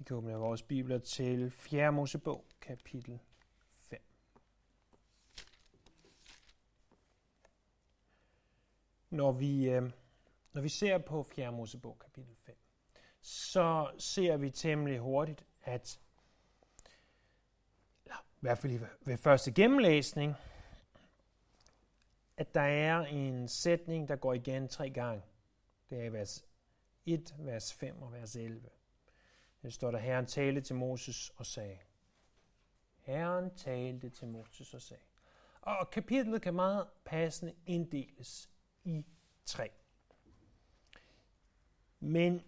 Vi kan åbne vores bibler til 4. Mosebog, kapitel 5. Når vi, øh, når vi ser på 4. Mosebog, kapitel 5, så ser vi temmelig hurtigt, at eller, i hvert fald ved første gennemlæsning, at der er en sætning, der går igen tre gange. Det er i vers 1, vers 5 og vers 11. Det står der, Herren talte til Moses og sagde. Herren talte til Moses og sagde. Og kapitlet kan meget passende inddeles i tre. Men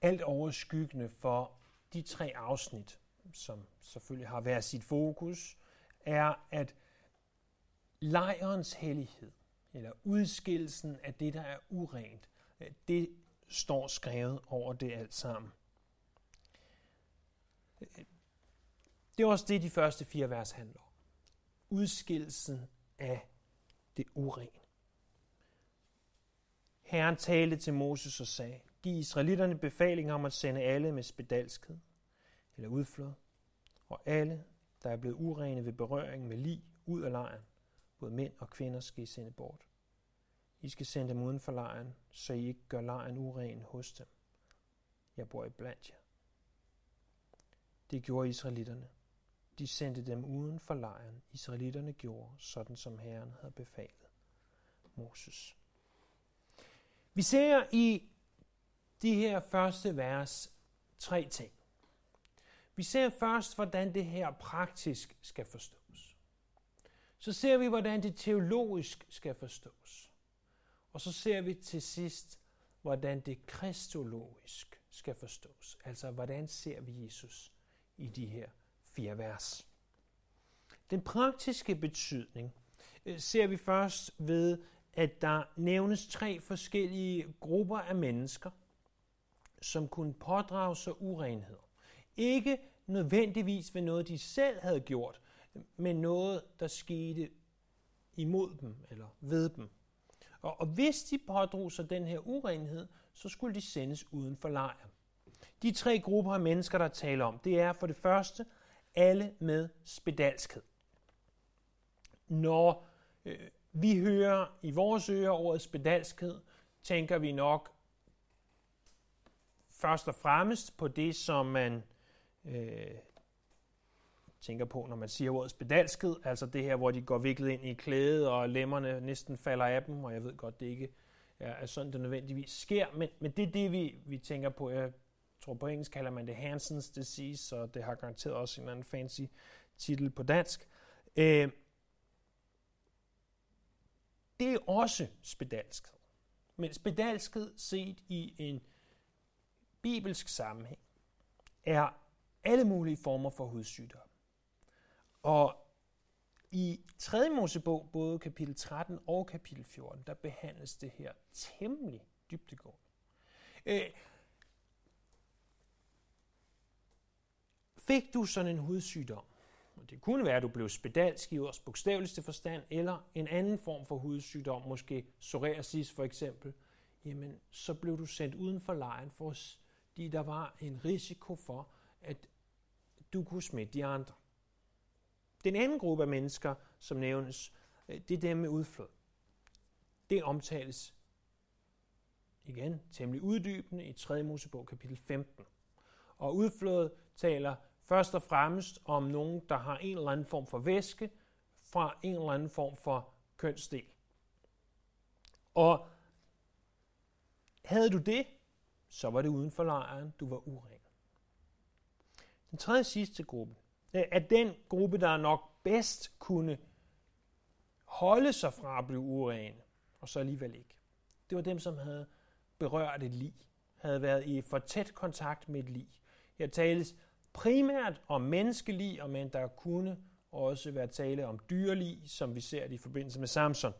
alt overskyggende for de tre afsnit, som selvfølgelig har været sit fokus, er, at lejrens hellighed, eller udskillelsen af det, der er urent, det står skrevet over det alt sammen. Det er også det, de første fire vers handler om. Udskillelsen af det urene. Herren talte til Moses og sagde, Giv israelitterne befaling om at sende alle med spedalskhed eller udflod, og alle, der er blevet urene ved berøring med lig, ud af lejren. Både mænd og kvinder skal I sende bort. I skal sende dem uden for lejren, så I ikke gør lejren uren hos dem. Jeg bor i blandt jer. Det gjorde israelitterne. De sendte dem uden for lejren. Israelitterne gjorde, sådan som Herren havde befalet Moses. Vi ser i de her første vers tre ting. Vi ser først, hvordan det her praktisk skal forstås. Så ser vi, hvordan det teologisk skal forstås. Og så ser vi til sidst, hvordan det kristologisk skal forstås. Altså, hvordan ser vi Jesus i de her fire vers. Den praktiske betydning øh, ser vi først ved, at der nævnes tre forskellige grupper af mennesker, som kunne pådrage sig urenheder. Ikke nødvendigvis ved noget, de selv havde gjort, men noget, der skete imod dem eller ved dem. Og, og hvis de pådrog sig den her urenhed, så skulle de sendes uden for lejren. De tre grupper af mennesker, der taler om, det er for det første alle med spedalskhed. Når øh, vi hører i vores ører ordet spedalskhed, tænker vi nok først og fremmest på det, som man øh, tænker på, når man siger ordet spedalskhed, altså det her, hvor de går viklet ind i klædet, og lemmerne næsten falder af dem, og jeg ved godt, det ikke er sådan, det nødvendigvis sker, men, men det er det, vi, vi tænker på. Jeg tror på engelsk kalder man det Hansens disease, så det har garanteret også en anden fancy titel på dansk. Øh, det er også spedalskhed. Men spedalskhed set i en bibelsk sammenhæng er alle mulige former for hudsygdom. Og i 3. Mosebog, både kapitel 13 og kapitel 14, der behandles det her temmelig dybtegående. Øh, Fik du sådan en hudsygdom, og det kunne være, at du blev spedalsk i års bogstaveligste forstand, eller en anden form for hudsygdom, måske psoriasis for eksempel, jamen så blev du sendt uden for lejren, fordi der var en risiko for, at du kunne smitte de andre. Den anden gruppe af mennesker, som nævnes, øh, det er dem med udflod. Det omtales igen temmelig uddybende i 3. Mosebog kapitel 15. Og udflod taler først og fremmest om nogen, der har en eller anden form for væske fra en eller anden form for kønsdel. Og havde du det, så var det uden for lejren, du var uren. Den tredje sidste gruppe øh, er den gruppe, der nok bedst kunne holde sig fra at blive urene, og så alligevel ikke. Det var dem, som havde berørt et lig, havde været i for tæt kontakt med et lig. Her tales primært om menneskelig, og men der kunne også være tale om dyrelig, som vi ser det i forbindelse med Samson.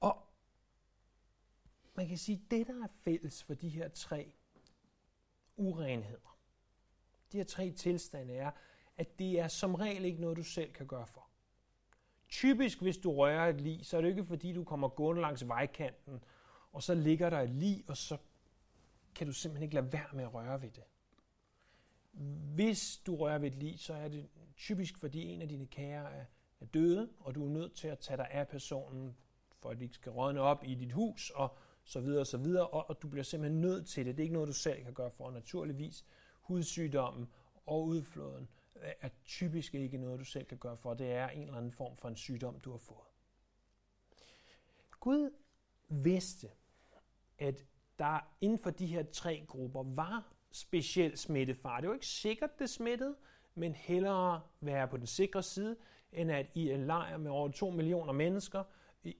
Og man kan sige, at det, der er fælles for de her tre urenheder, de her tre tilstande er, at det er som regel ikke noget, du selv kan gøre for. Typisk, hvis du rører et lig, så er det ikke fordi, du kommer gående langs vejkanten, og så ligger der et lig, og så kan du simpelthen ikke lade være med at røre ved det. Hvis du rører ved et lig, så er det typisk, fordi en af dine kære er, er døde, og du er nødt til at tage dig af personen, for at de ikke skal rådne op i dit hus, og så videre og så videre, og, og du bliver simpelthen nødt til det. Det er ikke noget, du selv kan gøre for. Naturligvis, hudsygdommen og udfloden er typisk ikke noget, du selv kan gøre for. Det er en eller anden form for en sygdom, du har fået. Gud vidste, at der inden for de her tre grupper var speciel smittefar. Det var ikke sikkert, det smittede, men hellere være på den sikre side, end at i en lejr med over 2 millioner mennesker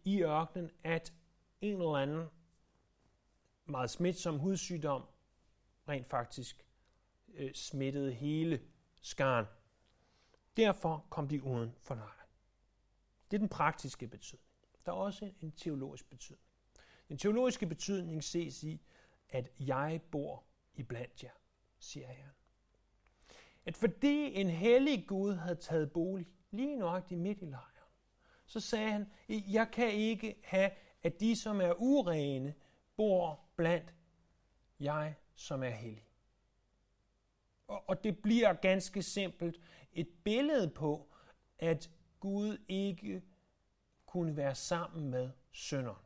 i ørkenen, at en eller anden meget smitsom hudsygdom rent faktisk øh, smittede hele skaren. Derfor kom de uden for lejren. Det er den praktiske betydning. Der er også en teologisk betydning. Den teologiske betydning ses i, at jeg bor i blandt jer, siger Herren. At fordi en hellig Gud havde taget bolig lige nøjagtigt midt i lejren, så sagde han, jeg kan ikke have, at de, som er urene, bor blandt jeg, som er hellig. Og det bliver ganske simpelt et billede på, at Gud ikke kunne være sammen med sønderen.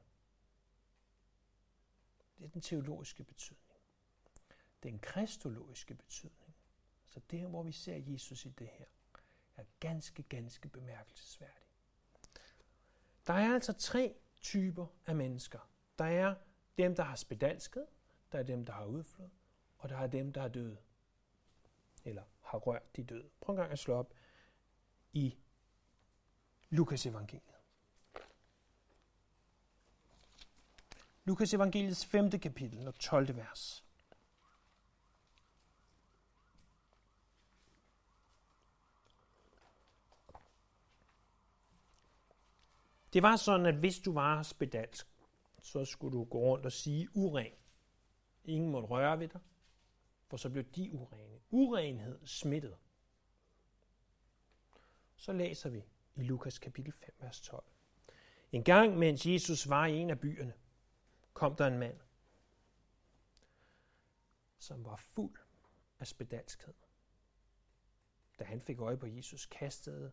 Det er den teologiske betydning. Den kristologiske betydning, så det hvor vi ser Jesus i det her, er ganske, ganske bemærkelsesværdigt. Der er altså tre typer af mennesker. Der er dem, der har spedalsket, der er dem, der har udflod, og der er dem, der er døde. Eller har rørt de døde. Prøv en gang at slå op i Lukas evangeliet. Lukas evangeliets 5. kapitel og 12. vers. Det var sådan, at hvis du var spedalsk, så skulle du gå rundt og sige uren. Ingen måtte røre ved dig, for så blev de urene. Urenhed smittet. Så læser vi i Lukas kapitel 5, vers 12. En gang, mens Jesus var i en af byerne, kom der en mand, som var fuld af spedalskhed. Da han fik øje på Jesus, kastede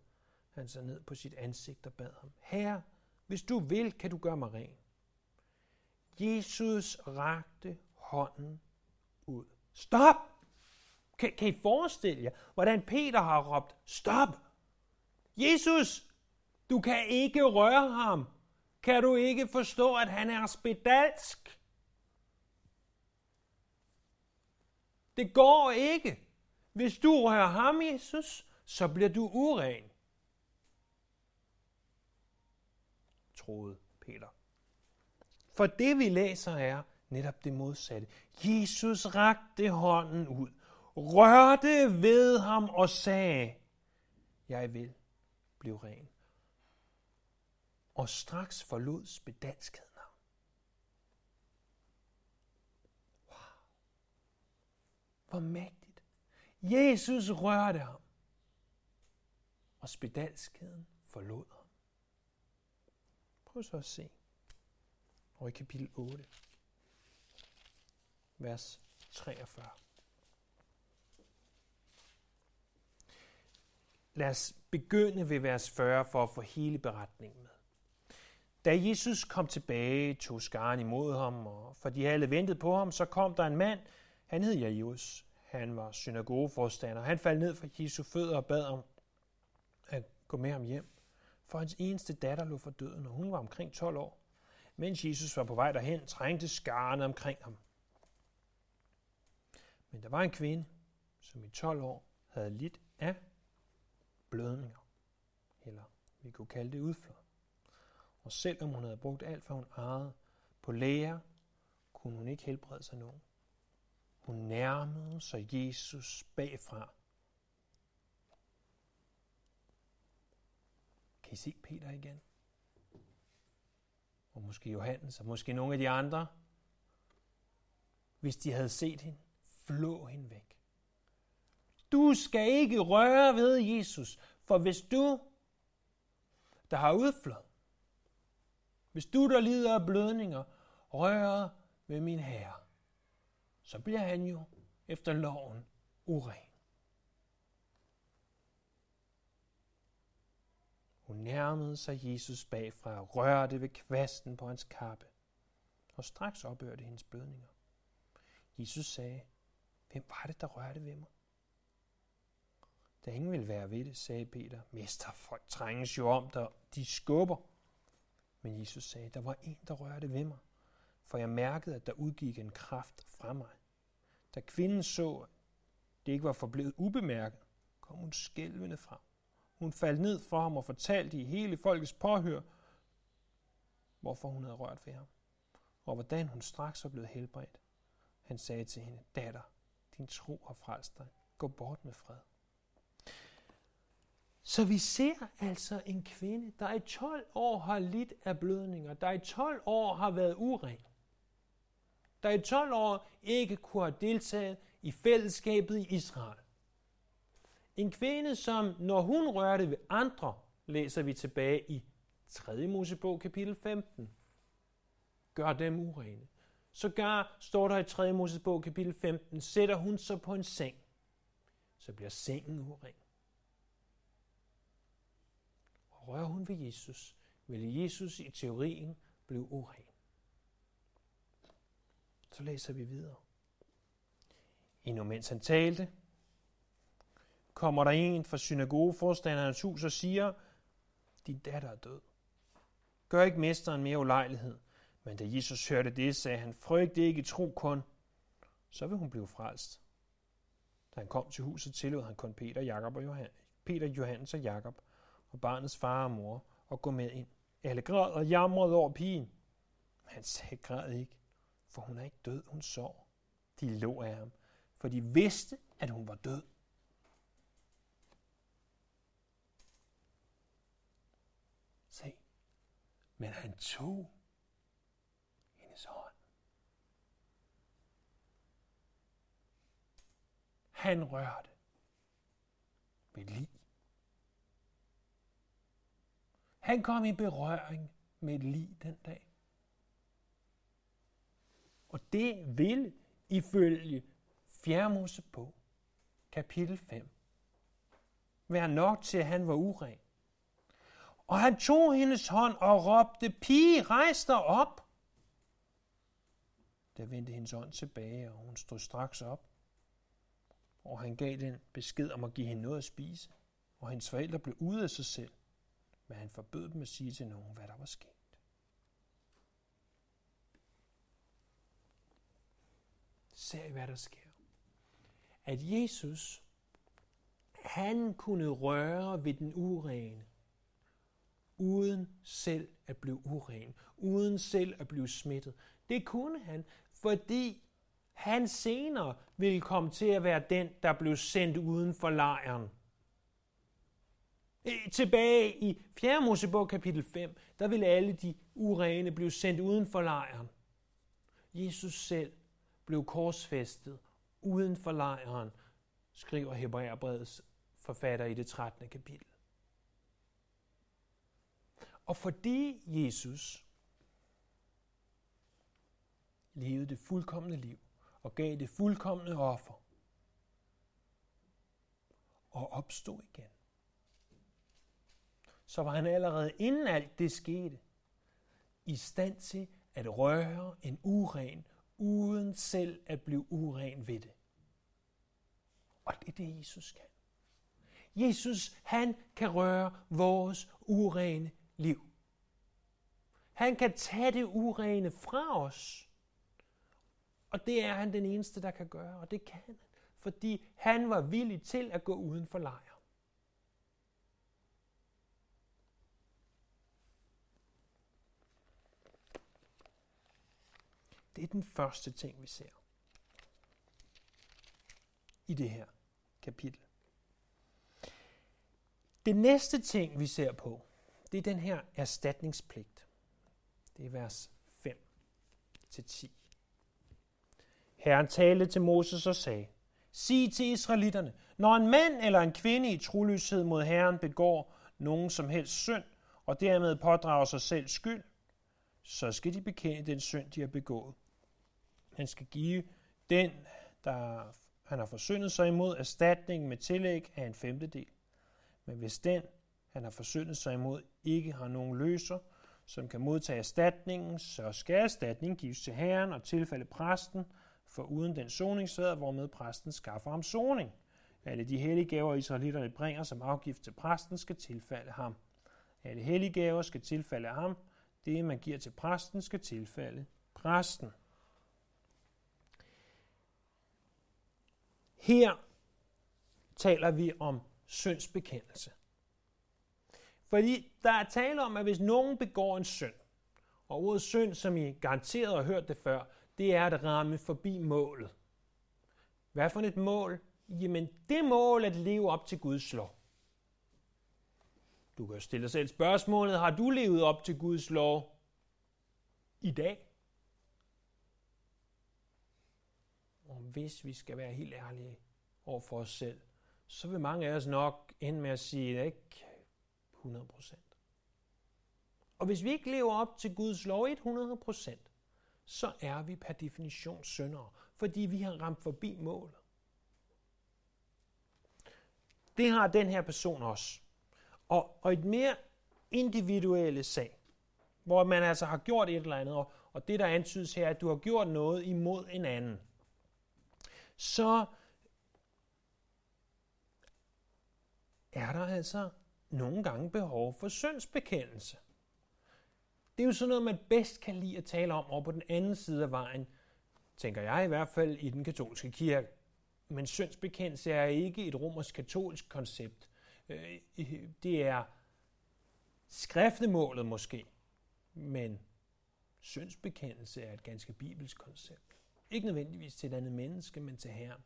han sig ned på sit ansigt og bad ham, Herre, hvis du vil, kan du gøre mig ren. Jesus rakte hånden ud. Stop! Kan, kan I forestille jer, hvordan Peter har råbt, stop! Jesus, du kan ikke røre ham. Kan du ikke forstå, at han er spedalsk? Det går ikke. Hvis du rører ham, Jesus, så bliver du uren. Troede Peter. For det vi læser er netop det modsatte. Jesus rakte hånden ud, rørte ved ham og sagde, jeg vil blive ren og straks forlod spedalskheden ham. Wow. Hvor mægtigt. Jesus rørte ham, og spedalskheden forlod ham. Prøv så se. Og i kapitel 8, vers 43. Lad os begynde ved vers 40 for at få hele beretningen med. Da Jesus kom tilbage, tog skaren imod ham, og for de alle ventet på ham, så kom der en mand, han hed Jairus. Han var synagogeforstander. Han faldt ned for Jesu fødder og bad om at gå med ham hjem. For hans eneste datter lå for døden, og hun var omkring 12 år. Mens Jesus var på vej derhen, trængte skarne omkring ham. Men der var en kvinde, som i 12 år havde lidt af blødninger, eller vi kunne kalde det udflod. Og selvom hun havde brugt alt, hvad hun ejede på læger, kunne hun ikke helbrede sig nogen. Hun nærmede sig Jesus bagfra. Kan I se Peter igen? Og måske Johannes, og måske nogle af de andre. Hvis de havde set hende, flå hende væk. Du skal ikke røre ved Jesus, for hvis du, der har udflået, hvis du, der lider af blødninger, rører ved min herre, så bliver han jo efter loven uren. Hun nærmede sig Jesus bagfra og rørte ved kvasten på hans kappe, og straks ophørte hendes blødninger. Jesus sagde, hvem var det, der rørte ved mig? Da ingen vil være ved det, sagde Peter, mester, folk trænges jo om dig, de skubber. Men Jesus sagde, der var en, der rørte ved mig, for jeg mærkede, at der udgik en kraft fra mig. Da kvinden så, at det ikke var forblevet ubemærket, kom hun skælvende frem. Hun faldt ned for ham og fortalte i hele folkets påhør, hvorfor hun havde rørt ved ham, og hvordan hun straks var blevet helbredt. Han sagde til hende, datter, din tro har frelst dig. Gå bort med fred. Så vi ser altså en kvinde, der i 12 år har lidt af blødninger, der i 12 år har været uren, der i 12 år ikke kunne have deltaget i fællesskabet i Israel. En kvinde, som når hun rørte ved andre, læser vi tilbage i 3. Mosebog kapitel 15, gør dem urene. Så gør, står der i 3. Mosebog kapitel 15, sætter hun sig på en seng, så bliver sengen uren. Og rører hun ved Jesus, vil Jesus i teorien blive uren. Så læser vi videre. Endnu mens han talte, kommer der en fra synagogeforstanderens hus og siger, din datter er død. Gør ikke mesteren mere ulejlighed. Men da Jesus hørte det, sagde han, frygt ikke, tro kun, så vil hun blive frelst. Da han kom til huset, tillod han kun Peter, Jakob og Johan, Peter, Johannes og Jakob og barnets far og mor at gå med ind. Alle græd og jamrede over pigen. Men han sagde, græd ikke, for hun er ikke død, hun sov. De lå af ham, for de vidste, at hun var død. Se, men han tog hendes hånd. Han rørte ved lig. Han kom i berøring med et lig den dag. Og det vil ifølge 4. Mosebog, kapitel 5, være nok til, at han var uren. Og han tog hendes hånd og råbte, pige, rejs dig op. Der vendte hendes hånd tilbage, og hun stod straks op. Og han gav den besked om at give hende noget at spise. Og hendes forældre blev ude af sig selv. Men han forbød dem at sige til nogen, hvad der var sket. Ser I, hvad der sker? At Jesus, han kunne røre ved den urene, uden selv at blive uren, uden selv at blive smittet. Det kunne han, fordi han senere ville komme til at være den, der blev sendt uden for lejren. Eh, tilbage i 4. Mosebog kapitel 5, der ville alle de urene blive sendt uden for lejren. Jesus selv blev korsfæstet uden for lejren, skriver Hebræerbrevets forfatter i det 13. kapitel. Og fordi Jesus levede det fuldkommende liv og gav det fuldkommende offer og opstod igen, så var han allerede inden alt det skete, i stand til at røre en uren, uden selv at blive uren ved det. Og det er det, Jesus kan. Jesus, han kan røre vores urene liv. Han kan tage det urene fra os. Og det er han den eneste, der kan gøre, og det kan han, fordi han var villig til at gå uden for lejr. Det er den første ting, vi ser i det her kapitel. Det næste ting, vi ser på, det er den her erstatningspligt. Det er vers 5 til 10. Herren talte til Moses og sagde, Sig til israelitterne, når en mand eller en kvinde i troløshed mod Herren begår nogen som helst synd, og dermed pådrager sig selv skyld, så skal de bekende den synd, de har begået. Han skal give den, der han har forsyndet sig imod, erstatning med tillæg af en femtedel. Men hvis den, han har forsyndet sig imod, ikke har nogen løser, som kan modtage erstatningen, så skal erstatningen gives til herren og tilfælde præsten, for uden den soningssæder, hvormed præsten skaffer ham soning. Alle de hellige gaver, israelitterne bringer som afgift til præsten, skal tilfalde ham. Alle hellige gaver skal tilfalde ham. Det, man giver til præsten, skal tilfalde præsten. Her taler vi om syndsbekendelse. Fordi der er tale om, at hvis nogen begår en synd, og ordet synd, som I garanteret har hørt det før, det er at ramme forbi målet. Hvad for et mål? Jamen det mål at leve op til Guds lov. Du kan stille dig selv spørgsmålet, har du levet op til Guds lov i dag? Og hvis vi skal være helt ærlige over for os selv, så vil mange af os nok ende med at sige, ikke 100%. Og hvis vi ikke lever op til Guds lov 100% så er vi per definition syndere, fordi vi har ramt forbi målet. Det har den her person også. Og, og et mere individuelle sag, hvor man altså har gjort et eller andet, og, og det der antydes her, at du har gjort noget imod en anden, så er der altså nogle gange behov for syndsbekendelse. Det er jo sådan noget, man bedst kan lide at tale om over på den anden side af vejen, tænker jeg i hvert fald i den katolske kirke. Men syndsbekendelse er ikke et romersk-katolsk koncept. Øh, det er skriftemålet måske, men syndsbekendelse er et ganske bibelsk koncept. Ikke nødvendigvis til et andet menneske, men til Herren.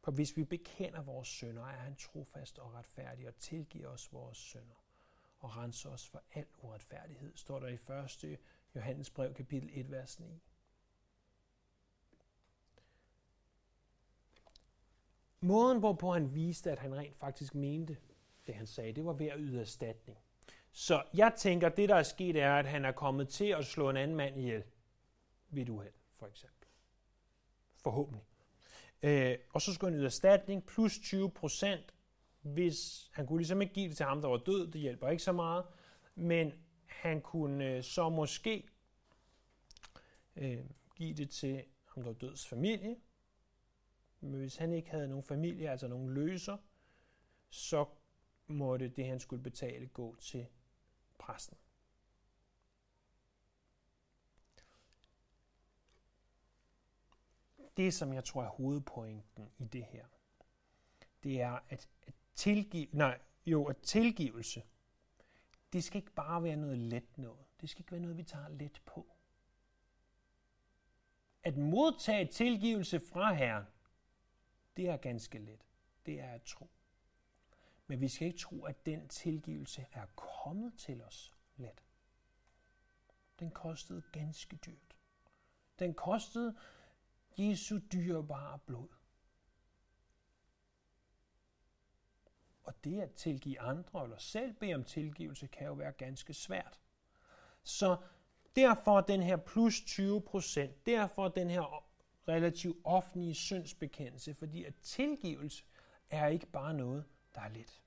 For hvis vi bekender vores synder, er han trofast og retfærdig og tilgiver os vores synder og renser os for al uretfærdighed, står der i 1. Johannes brev, kapitel 1, vers 9. Måden, hvorpå han viste, at han rent faktisk mente det, han sagde, det var ved at yde erstatning. Så jeg tænker, det, der er sket, er, at han er kommet til at slå en anden mand ihjel ved et uheld, for eksempel. Forhåbentlig. Øh, og så skulle han yde erstatning plus 20 procent, hvis han kunne ligesom ikke give det til ham, der var død, det hjælper ikke så meget, men han kunne øh, så måske øh, give det til ham, der var døds familie. Men hvis han ikke havde nogen familie, altså nogen løser, så måtte det, han skulle betale, gå til præsten. Det, som jeg tror er hovedpointen i det her, det er, at, at tilgive, nej, jo, at tilgivelse, det skal ikke bare være noget let noget. Det skal ikke være noget, vi tager let på. At modtage tilgivelse fra Herren, det er ganske let. Det er at tro. Men vi skal ikke tro, at den tilgivelse er kommet til os let. Den kostede ganske dyrt. Den kostede Jesu dyrebare blod. Og det at tilgive andre eller selv bede om tilgivelse kan jo være ganske svært. Så derfor den her plus 20 procent, derfor den her relativt offentlige syndsbekendelse, fordi at tilgivelse er ikke bare noget, der er let.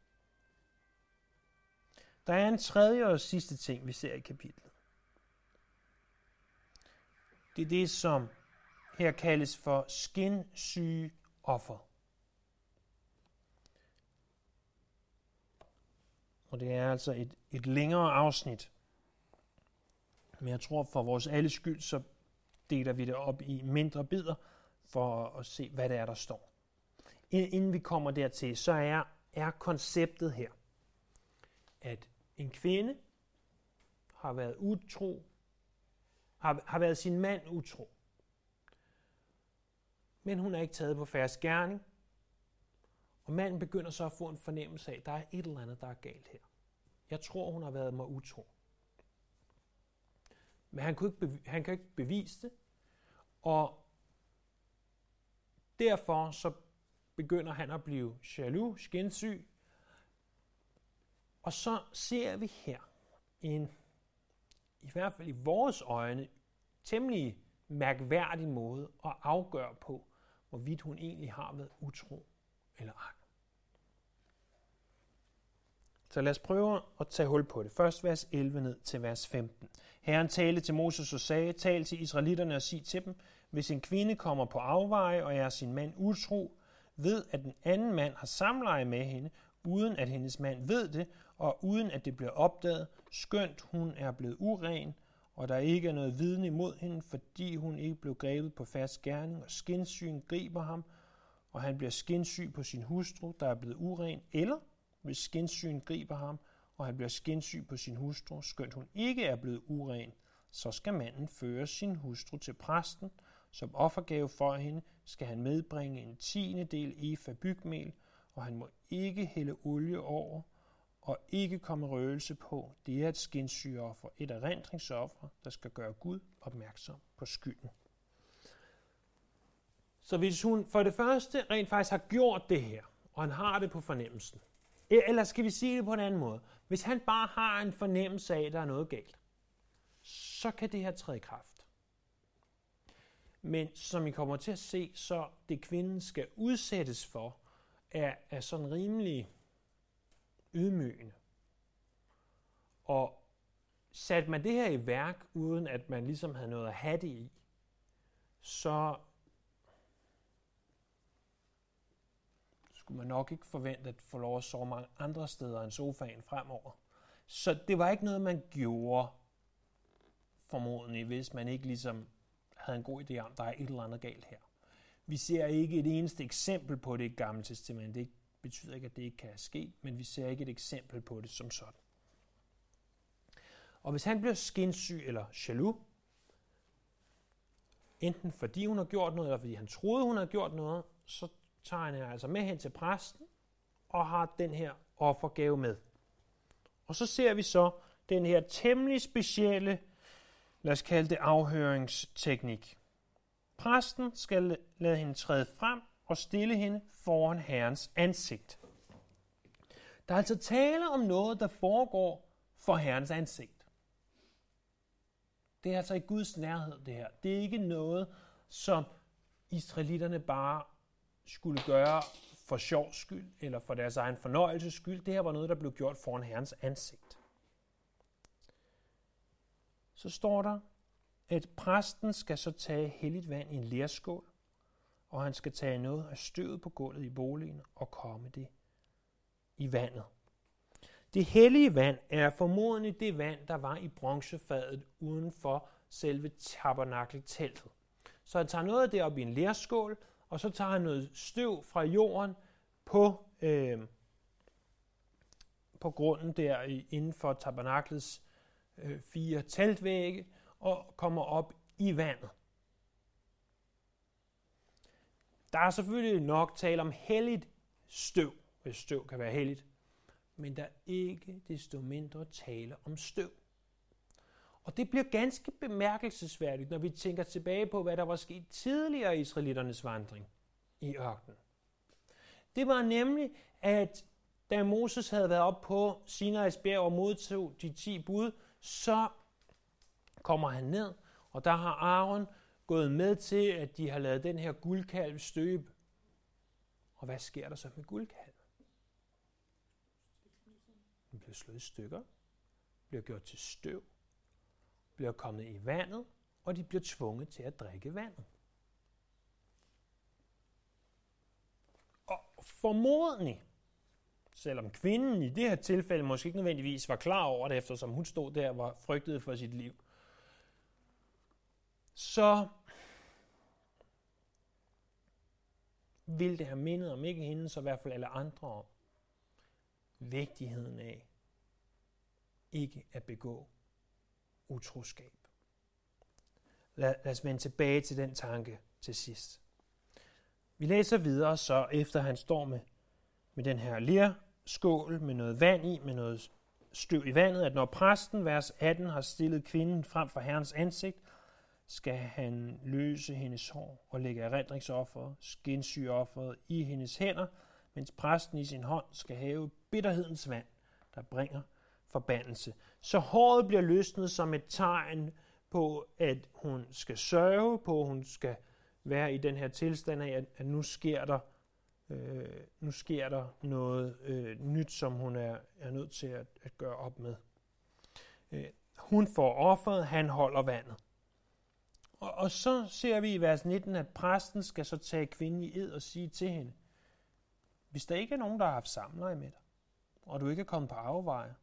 Der er en tredje og sidste ting, vi ser i kapitlet. Det er det, som her kaldes for skinsyge offer. Og det er altså et, et længere afsnit. Men jeg tror, for vores alle skyld, så deler vi det op i mindre bidder, for at se, hvad det er, der står. Inden vi kommer dertil, så er, er konceptet her, at en kvinde har været utro, har, har været sin mand utro men hun er ikke taget på færre gerning. Og manden begynder så at få en fornemmelse af, at der er et eller andet, der er galt her. Jeg tror, hun har været mig utro. Men han kunne ikke, han kan ikke bevise det, og derfor så begynder han at blive jaloux, skinsyg, og så ser vi her en, i hvert fald i vores øjne, temmelig mærkværdig måde at afgøre på, hvorvidt hun egentlig har været utro eller ej. Så lad os prøve at tage hul på det. Først vers 11 ned til vers 15. Herren talte til Moses og sagde, tal til israelitterne og sig til dem, hvis en kvinde kommer på afveje og er sin mand utro, ved at den anden mand har samleje med hende, uden at hendes mand ved det, og uden at det bliver opdaget, skønt hun er blevet uren, og der ikke er noget vidne imod hende, fordi hun ikke blev grebet på fast gerning, og skinsyn griber ham, og han bliver skinsyg på sin hustru, der er blevet uren, eller hvis skinsyn griber ham, og han bliver skinsyg på sin hustru, skønt hun ikke er blevet uren, så skal manden føre sin hustru til præsten. Som offergave for hende skal han medbringe en tiende del efa bygmel, og han må ikke hælde olie over, og ikke komme røgelse på. Det er et skinsyreoffer, et erindringsoffer, der skal gøre Gud opmærksom på skylden. Så hvis hun for det første rent faktisk har gjort det her, og han har det på fornemmelsen, eh, eller skal vi sige det på en anden måde? Hvis han bare har en fornemmelse af, at der er noget galt, så kan det her træde i kraft. Men som I kommer til at se, så det kvinden skal udsættes for, er, er sådan rimelig ydmygende. Og satte man det her i værk, uden at man ligesom havde noget at have det i, så skulle man nok ikke forvente at få lov at sove mange andre steder end sofaen fremover. Så det var ikke noget, man gjorde formodentlig, hvis man ikke ligesom havde en god idé om, der er et eller andet galt her. Vi ser ikke et eneste eksempel på det i Gamle Testament. Det betyder ikke, at det ikke kan ske, men vi ser ikke et eksempel på det som sådan. Og hvis han bliver skinsyg eller jaloux, enten fordi hun har gjort noget, eller fordi han troede, hun havde gjort noget, så tager han altså med hen til præsten og har den her offergave med. Og så ser vi så den her temmelig specielle, lad os kalde det afhøringsteknik. Præsten skal lade hende træde frem og stille hende foran Herrens ansigt. Der er altså tale om noget, der foregår for Herrens ansigt. Det er altså i Guds nærhed, det her. Det er ikke noget, som israelitterne bare skulle gøre for sjov skyld, eller for deres egen fornøjelses skyld. Det her var noget, der blev gjort foran Herrens ansigt. Så står der, at præsten skal så tage helligt vand i en lærskål, og han skal tage noget af støvet på gulvet i boligen og komme det i vandet. Det hellige vand er formodentlig det vand, der var i bronzefadet uden for selve tabernakelteltet. Så han tager noget af det op i en lærskål, og så tager han noget støv fra jorden på, øh, på grunden der inden for tabernaklets øh, fire teltvægge og kommer op i vandet. Der er selvfølgelig nok tale om helligt støv, hvis støv kan være helligt, men der er ikke desto mindre tale om støv. Og det bliver ganske bemærkelsesværdigt, når vi tænker tilbage på, hvad der var sket tidligere i israelitternes vandring i ørkenen. Det var nemlig, at da Moses havde været op på Sinai's bjerg og modtog de ti bud, så kommer han ned, og der har Aaron gået med til, at de har lavet den her guldkalv støbe. Og hvad sker der så med guldkalven? Den bliver slået i stykker, bliver gjort til støv, bliver kommet i vandet, og de bliver tvunget til at drikke vandet. Og formodentlig, selvom kvinden i det her tilfælde måske ikke nødvendigvis var klar over det, eftersom hun stod der og var frygtet for sit liv, så ville det have mindet om ikke hende, så i hvert fald alle andre om vigtigheden af ikke at begå utroskab. Lad, lad os vende tilbage til den tanke til sidst. Vi læser videre, så efter han står med, med den her lerskål med noget vand i, med noget støv i vandet, at når præsten, vers 18, har stillet kvinden frem for Herrens ansigt, skal han løse hendes hår og lægge erindringsofferet, skinsyeofferet i hendes hænder, mens præsten i sin hånd skal have bitterhedens vand, der bringer forbandelse. Så håret bliver løsnet som et tegn på, at hun skal sørge, på at hun skal være i den her tilstand af, at, at nu sker der øh, nu sker der noget øh, nyt, som hun er, er nødt til at, at gøre op med. Øh, hun får offeret, han holder vandet. Og, og så ser vi i vers 19, at præsten skal så tage kvinden i ed og sige til hende, hvis der ikke er nogen, der har haft samleje med dig, og du ikke er kommet på afveje,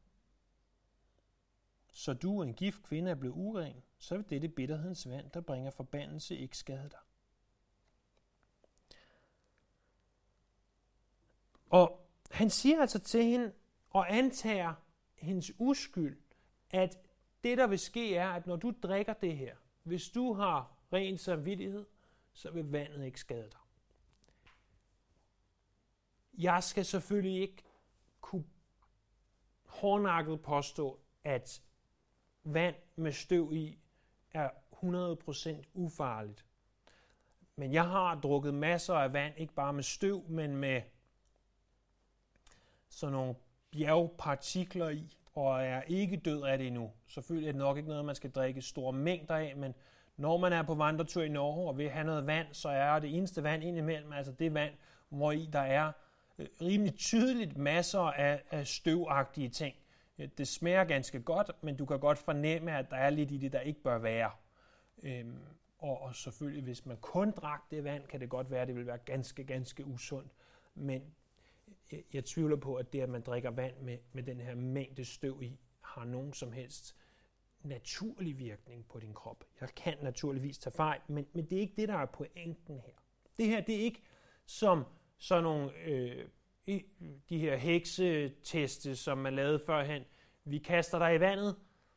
så du, en gift kvinde, er blevet uren, så vil dette bitterhedens vand, der bringer forbandelse, ikke skade dig. Og han siger altså til hende, og antager hendes uskyld, at det, der vil ske, er, at når du drikker det her, hvis du har ren samvittighed, så vil vandet ikke skade dig. Jeg skal selvfølgelig ikke kunne hårdnakket påstå, at vand med støv i er 100% ufarligt. Men jeg har drukket masser af vand, ikke bare med støv, men med sådan nogle bjergpartikler i, og er ikke død af det endnu. Selvfølgelig er det nok ikke noget, man skal drikke store mængder af, men når man er på vandretur i Norge og vil have noget vand, så er det eneste vand indimellem, altså det vand, hvor i der er øh, rimelig tydeligt masser af, af støvagtige ting. Øh, det smager ganske godt, men du kan godt fornemme, at der er lidt i det, der ikke bør være. Øhm, og, og selvfølgelig, hvis man kun drak det vand, kan det godt være, at det vil være ganske, ganske usundt. Men jeg, jeg tvivler på, at det, at man drikker vand med, med den her mængde støv i, har nogen som helst naturlig virkning på din krop. Jeg kan naturligvis tage fejl, men, men det er ikke det, der er pointen her. Det her, det er ikke som sådan nogle, øh, de her hekseteste, som man lavede førhen. Vi kaster dig i vandet,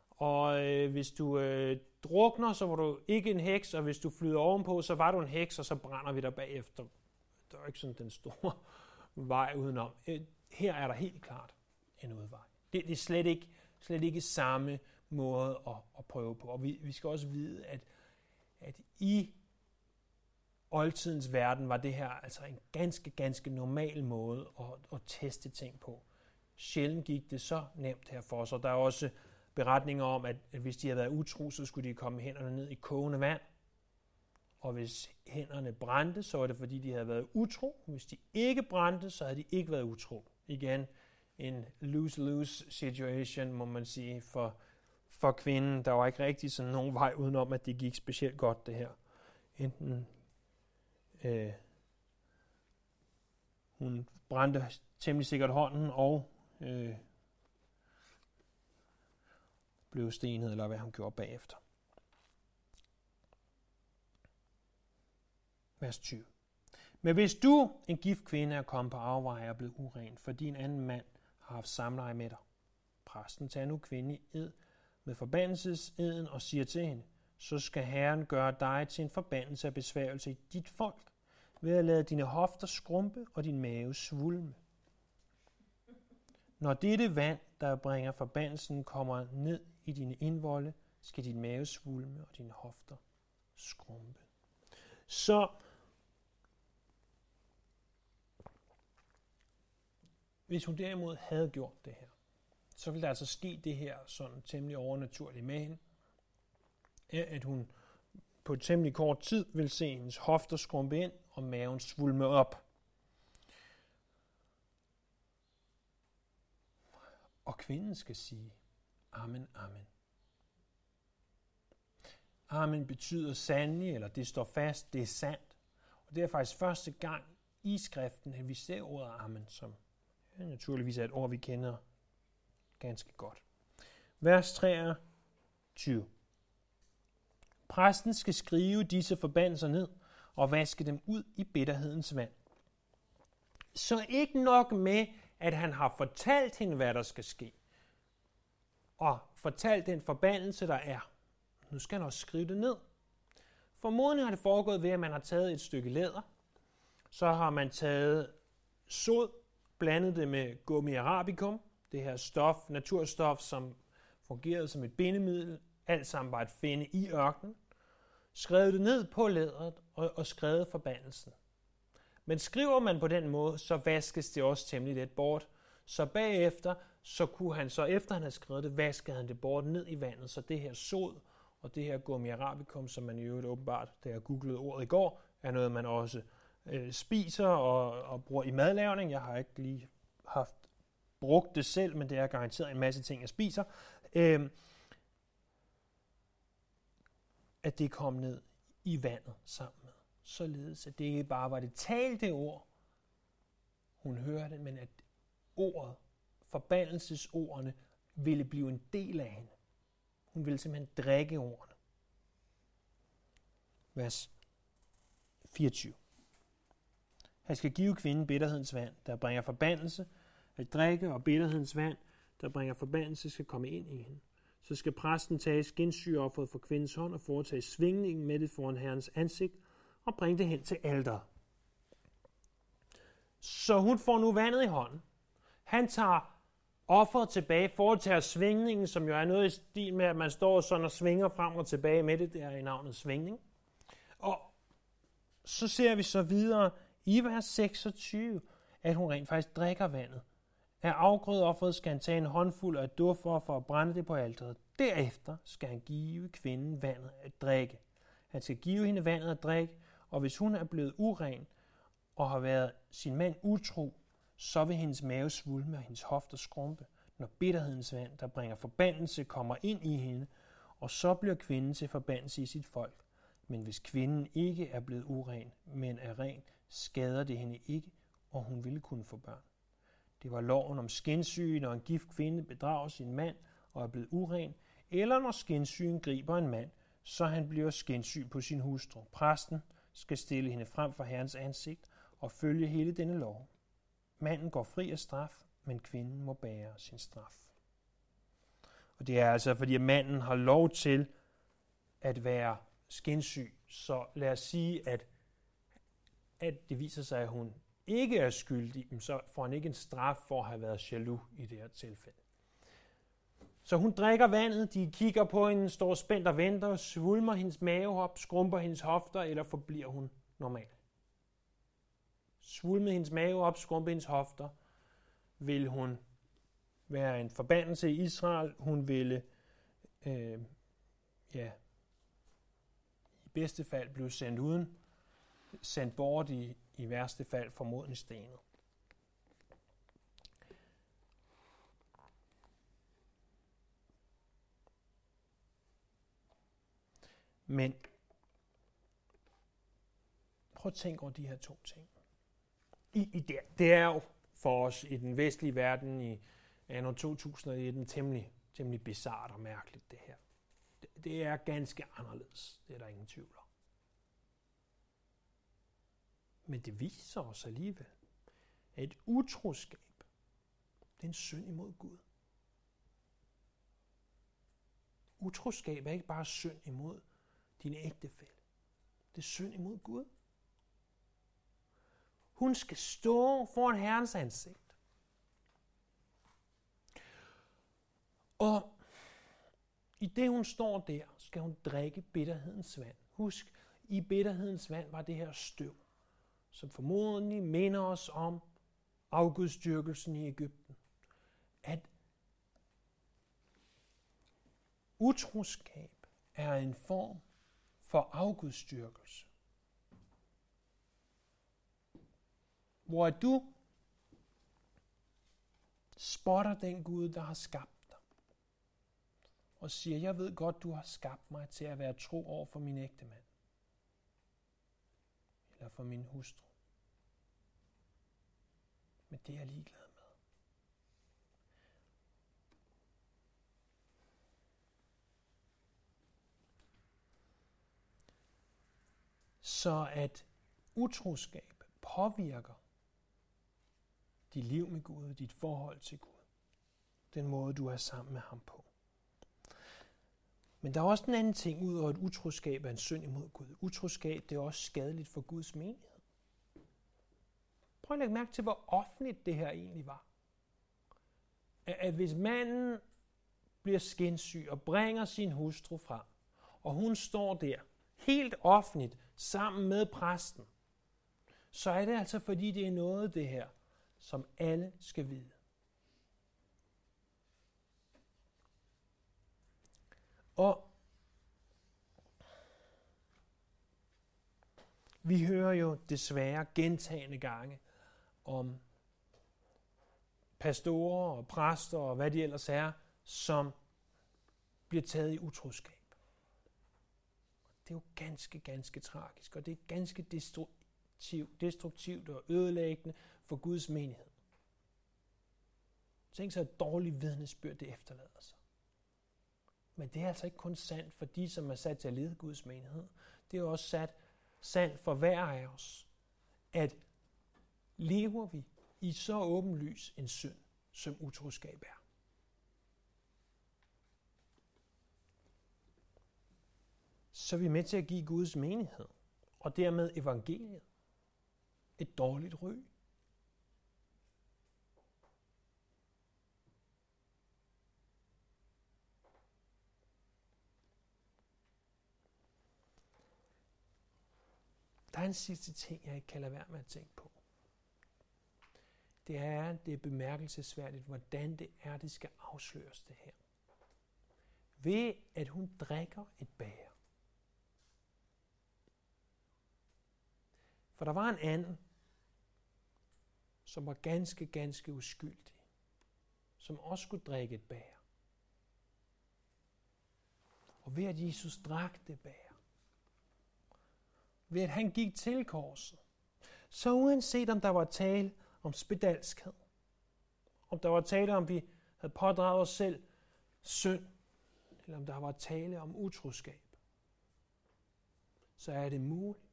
og øh, hvis du øh, drukner, så var du ikke en heks, og hvis du flyder ovenpå, så var du en heks, og så brænder vi dig bagefter. Det er ikke sådan den store vej udenom. Øh, her er der helt klart en udvej. Det, det er slet ikke, slet ikke samme måde at, at prøve på. Og vi, vi skal også vide, at, at i oldtidens verden var det her altså en ganske, ganske normal måde at, at teste ting på. Sjældent gik det så nemt her for os, og der er også beretninger om, at, at hvis de havde været utro, så skulle de komme hænderne ned i kogende vand. Og hvis hænderne brændte, så var det fordi, de havde været utro. Hvis de ikke brændte, så havde de ikke været utro. Igen en lose-lose situation, må man sige, for, for kvinden. Der var ikke rigtig sådan nogen vej udenom, at det gik specielt godt, det her. Enten øh, hun brændte temmelig sikkert hånden, og øh, blev stenet, eller hvad hun gjorde bagefter. Vers 20. Men hvis du, en gift kvinde, er kommet på afveje og blevet uren, fordi en anden mand har haft samleje med dig, præsten tager nu kvinde i ed med forbandelseseden og siger til hende, så skal Herren gøre dig til en forbandelse og besværgelse i dit folk, ved at lade dine hofter skrumpe og din mave svulme. Når dette vand, der bringer forbandelsen, kommer ned i dine indvolde, skal din mave svulme og dine hofter skrumpe. Så hvis hun derimod havde gjort det her, så ville der altså ske det her sådan temmelig overnaturligt med hende, at hun på et temmelig kort tid vil se hendes hofter skrumpe ind og maven svulme op. Og kvinden skal sige, Amen, Amen. Amen betyder sandelig, eller det står fast, det er sandt. Og det er faktisk første gang i skriften, at vi ser ordet Amen, som naturligvis er et ord, vi kender ganske godt. Vers 23. Præsten skal skrive disse forbandelser ned og vaske dem ud i bitterhedens vand. Så ikke nok med, at han har fortalt hende, hvad der skal ske, og fortalt den forbandelse, der er. Nu skal han også skrive det ned. Formodentlig har det foregået ved, at man har taget et stykke læder, så har man taget sod, blandede det med gummi arabicum, det her stof, naturstof, som fungerede som et bindemiddel, alt sammen var at finde i ørkenen skrev det ned på læderet og, og skrev forbandelsen. Men skriver man på den måde, så vaskes det også temmelig let bort. Så bagefter, så kunne han så efter han havde skrevet det, vaskede han det bort ned i vandet, så det her sod Og det her gummi arabicum, som man i øvrigt åbenbart, da jeg googlede ordet i går, er noget, man også øh, spiser og, og bruger i madlavning. Jeg har ikke lige haft brugt det selv, men det er garanteret en masse ting, jeg spiser. Øh, at det kom ned i vandet sammen med. Således at det ikke bare var det talte ord, hun hørte, men at ordet, forbandelsesordene, ville blive en del af hende. Hun ville simpelthen drikke ordene. Vers 24. Han skal give kvinden bitterhedens vand, der bringer forbandelse, at drikke, og bitterhedens vand, der bringer forbandelse, skal komme ind i hende. Så skal præsten tage skinsyreofferet fra kvindens hånd og foretage svingningen med det foran herrens ansigt og bringe det hen til alder. Så hun får nu vandet i hånden. Han tager offeret tilbage, foretager svingningen, som jo er noget i stil med, at man står sådan og svinger frem og tilbage med det, der i navnet svingning. Og så ser vi så videre i vers 26, at hun rent faktisk drikker vandet. Af afgrødeofferet skal han tage en håndfuld af duftoffer at brænde det på alteret. Derefter skal han give kvinden vandet at drikke. Han skal give hende vandet at drikke, og hvis hun er blevet uren og har været sin mand utro, så vil hendes mave svulme og hendes hofter skrumpe, når bitterhedens vand, der bringer forbandelse, kommer ind i hende, og så bliver kvinden til forbandelse i sit folk. Men hvis kvinden ikke er blevet uren, men er ren, skader det hende ikke, og hun ville kunne få børn. Det var loven om skinsyge, når en gift kvinde bedrager sin mand og er blevet uren, eller når skinsygen griber en mand, så han bliver skinsyg på sin hustru. Præsten skal stille hende frem for Herrens ansigt og følge hele denne lov. Manden går fri af straf, men kvinden må bære sin straf. Og det er altså, fordi manden har lov til at være skinsyg. Så lad os sige, at, at det viser sig, at hun ikke er skyldig, så får han ikke en straf for at have været jaloux i det her tilfælde. Så hun drikker vandet, de kigger på hende, står spændt og venter, svulmer hendes mave op, skrumper hendes hofter, eller forbliver hun normal. Svulmer hendes mave op, skrumper hendes hofter, vil hun være en forbandelse i Israel. Hun ville, øh, ja, i bedste fald blive sendt uden, sendt bort i, i værste fald formodentlig stenet. Men prøv at tænke over de her to ting. I, i det, det er jo for os i den vestlige verden i anno 2019 temmelig, temmelig bizart og mærkeligt det her. Det, det er ganske anderledes, det er der ingen tvivl om. Men det viser os alligevel, at et utroskab, det er en synd imod Gud. Utroskab er ikke bare synd imod din ægtefælle. Det er synd imod Gud. Hun skal stå foran Herrens ansigt. Og i det hun står der, skal hun drikke bitterhedens vand. Husk, i bitterhedens vand var det her støv, som formodentlig minder os om afgudstyrkelsen i Ægypten. At utroskab er en form for afgudstyrkelse. Hvor du spotter den Gud, der har skabt dig. Og siger, jeg ved godt, du har skabt mig til at være tro over for min ægte mand. Eller for min hustru. Men det er jeg ligeglad så at utroskab påvirker dit liv med Gud, dit forhold til Gud, den måde, du er sammen med ham på. Men der er også en anden ting, ud over at utroskab er en synd imod Gud. Utroskab det er også skadeligt for Guds menighed. Prøv at lægge mærke til, hvor offentligt det her egentlig var. At hvis manden bliver skinsyg og bringer sin hustru frem, og hun står der helt offentligt sammen med præsten, så er det altså fordi, det er noget det her, som alle skal vide. Og vi hører jo desværre gentagende gange om pastorer og præster og hvad de ellers er, som bliver taget i utroskab. Det er jo ganske, ganske tragisk, og det er ganske destruktivt, destruktivt og ødelæggende for Guds menighed. Tænk så et dårligt vidnesbyrd, det efterlader sig. Men det er altså ikke kun sandt for de, som er sat til at lede Guds menighed. Det er også sat, sandt for hver af os, at lever vi i så åbenlys en synd, som utroskab er. Så er vi med til at give Guds menighed, og dermed evangeliet, et dårligt ry. Der er en sidste ting, jeg ikke kan lade være med at tænke på. Det er, det er bemærkelsesværdigt, hvordan det er, det skal afsløres det her. Ved at hun drikker et bær. For der var en anden, som var ganske, ganske uskyldig, som også skulle drikke et bær. Og ved at Jesus drak det bær, ved at han gik til korset. Så uanset om der var tale om spedalskhed, om der var tale om, vi havde pådraget os selv synd, eller om der var tale om utroskab, så er det muligt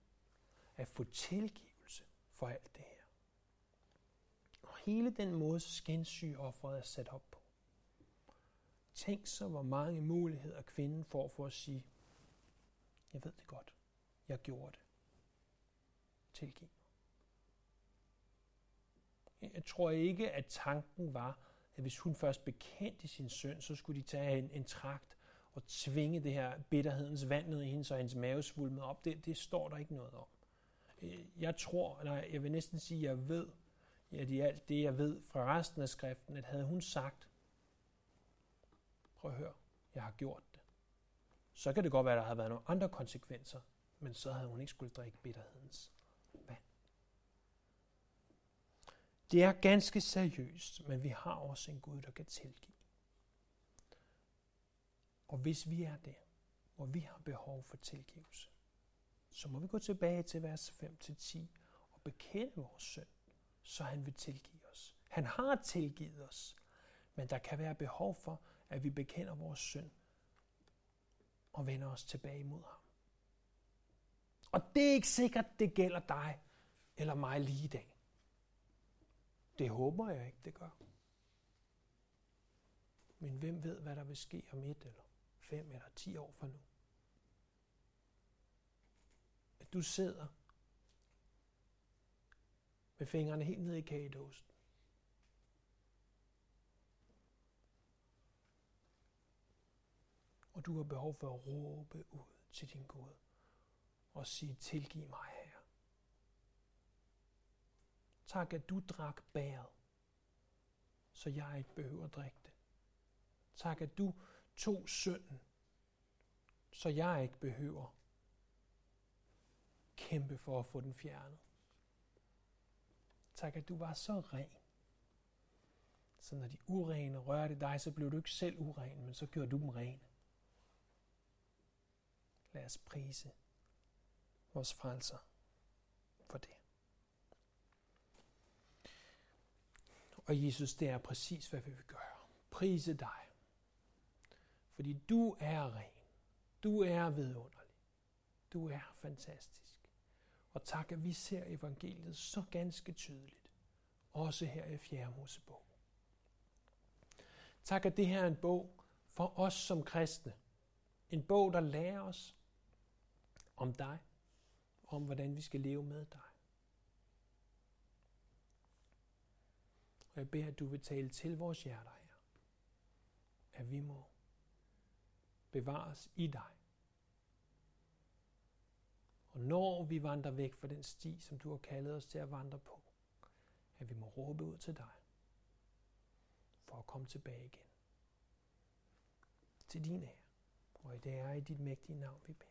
at få tilgivelse for alt det her. Og hele den måde offeret er sat op på. Tænk så, hvor mange muligheder kvinden får for at sige, jeg ved det godt, jeg gjorde det tilgive mig. Jeg tror ikke, at tanken var, at hvis hun først bekendte sin søn, så skulle de tage en, en trakt og tvinge det her bitterhedens vand ned i hende, så hendes mave svulmede op. Det, det står der ikke noget om. Øh, jeg tror, eller jeg vil næsten sige, at jeg ved, at i alt det, jeg ved fra resten af skriften, at havde hun sagt, prøv at høre, jeg har gjort det, så kan det godt være, at der havde været nogle andre konsekvenser, men så havde hun ikke skulle drikke bitterhedens det er ganske seriøst, men vi har også en Gud, der kan tilgive. Og hvis vi er der, hvor vi har behov for tilgivelse, så må vi gå tilbage til vers 5-10 og bekende vores synd, så han vil tilgive os. Han har tilgivet os, men der kan være behov for, at vi bekender vores synd og vender os tilbage imod ham. Og det er ikke sikkert, det gælder dig eller mig lige i dag. Det håber jeg ikke, det gør. Men hvem ved, hvad der vil ske om et eller fem eller ti år fra nu? At du sidder med fingrene helt ned i kagedåsen. Og du har behov for at råbe ud til din Gud og sige, tilgiv mig, Herre. Tak, at du drak bæret, så jeg ikke behøver at drikke det. Tak, at du tog synden, så jeg ikke behøver kæmpe for at få den fjernet. Tak, at du var så ren. Så når de urene rørte dig, så blev du ikke selv uren, men så gjorde du dem rene. Lad os prise vores frelser for det. Og Jesus, det er præcis, hvad vi vil gøre. Prise dig. Fordi du er ren. Du er vidunderlig. Du er fantastisk. Og tak, at vi ser evangeliet så ganske tydeligt. Også her i 4. Mosebog. Tak, at det her er en bog for os som kristne. En bog, der lærer os om dig, om hvordan vi skal leve med dig. Og jeg beder, at du vil tale til vores hjerter her. At vi må bevares i dig. Og når vi vandrer væk fra den sti, som du har kaldet os til at vandre på, at vi må råbe ud til dig, for at komme tilbage igen. Til din ære. Og det er i dit mægtige navn, vi beder.